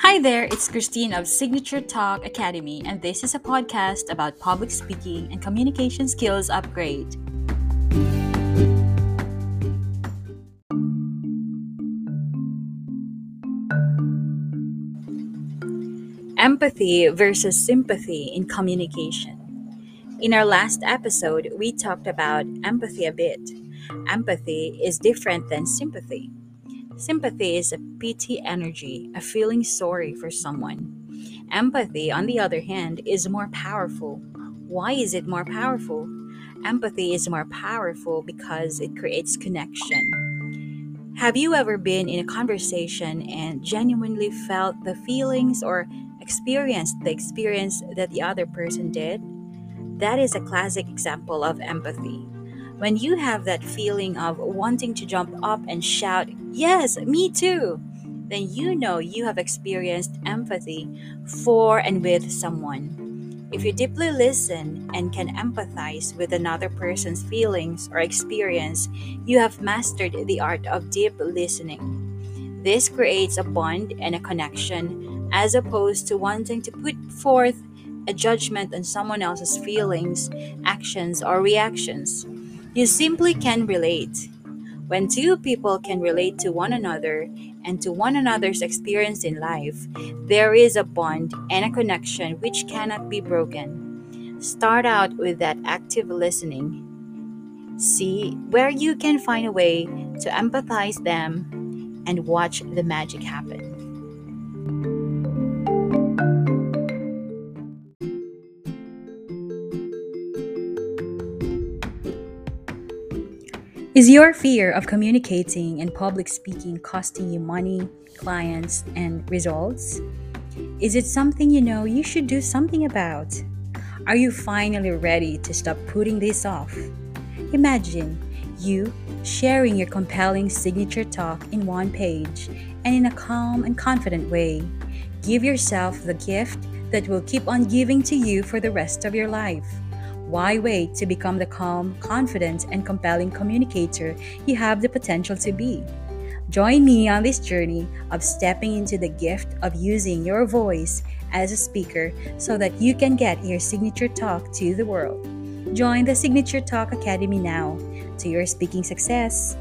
Hi there, it's Christine of Signature Talk Academy, and this is a podcast about public speaking and communication skills upgrade. Empathy versus sympathy in communication. In our last episode, we talked about empathy a bit. Empathy is different than sympathy. Sympathy is a pity energy, a feeling sorry for someone. Empathy, on the other hand, is more powerful. Why is it more powerful? Empathy is more powerful because it creates connection. Have you ever been in a conversation and genuinely felt the feelings or experienced the experience that the other person did? That is a classic example of empathy. When you have that feeling of wanting to jump up and shout, Yes, me too, then you know you have experienced empathy for and with someone. If you deeply listen and can empathize with another person's feelings or experience, you have mastered the art of deep listening. This creates a bond and a connection as opposed to wanting to put forth a judgment on someone else's feelings, actions, or reactions. You simply can relate. When two people can relate to one another and to one another's experience in life, there is a bond and a connection which cannot be broken. Start out with that active listening. See where you can find a way to empathize them and watch the magic happen. Is your fear of communicating and public speaking costing you money, clients, and results? Is it something you know you should do something about? Are you finally ready to stop putting this off? Imagine you sharing your compelling signature talk in one page and in a calm and confident way. Give yourself the gift that will keep on giving to you for the rest of your life. Why wait to become the calm, confident, and compelling communicator you have the potential to be? Join me on this journey of stepping into the gift of using your voice as a speaker so that you can get your signature talk to the world. Join the Signature Talk Academy now to your speaking success.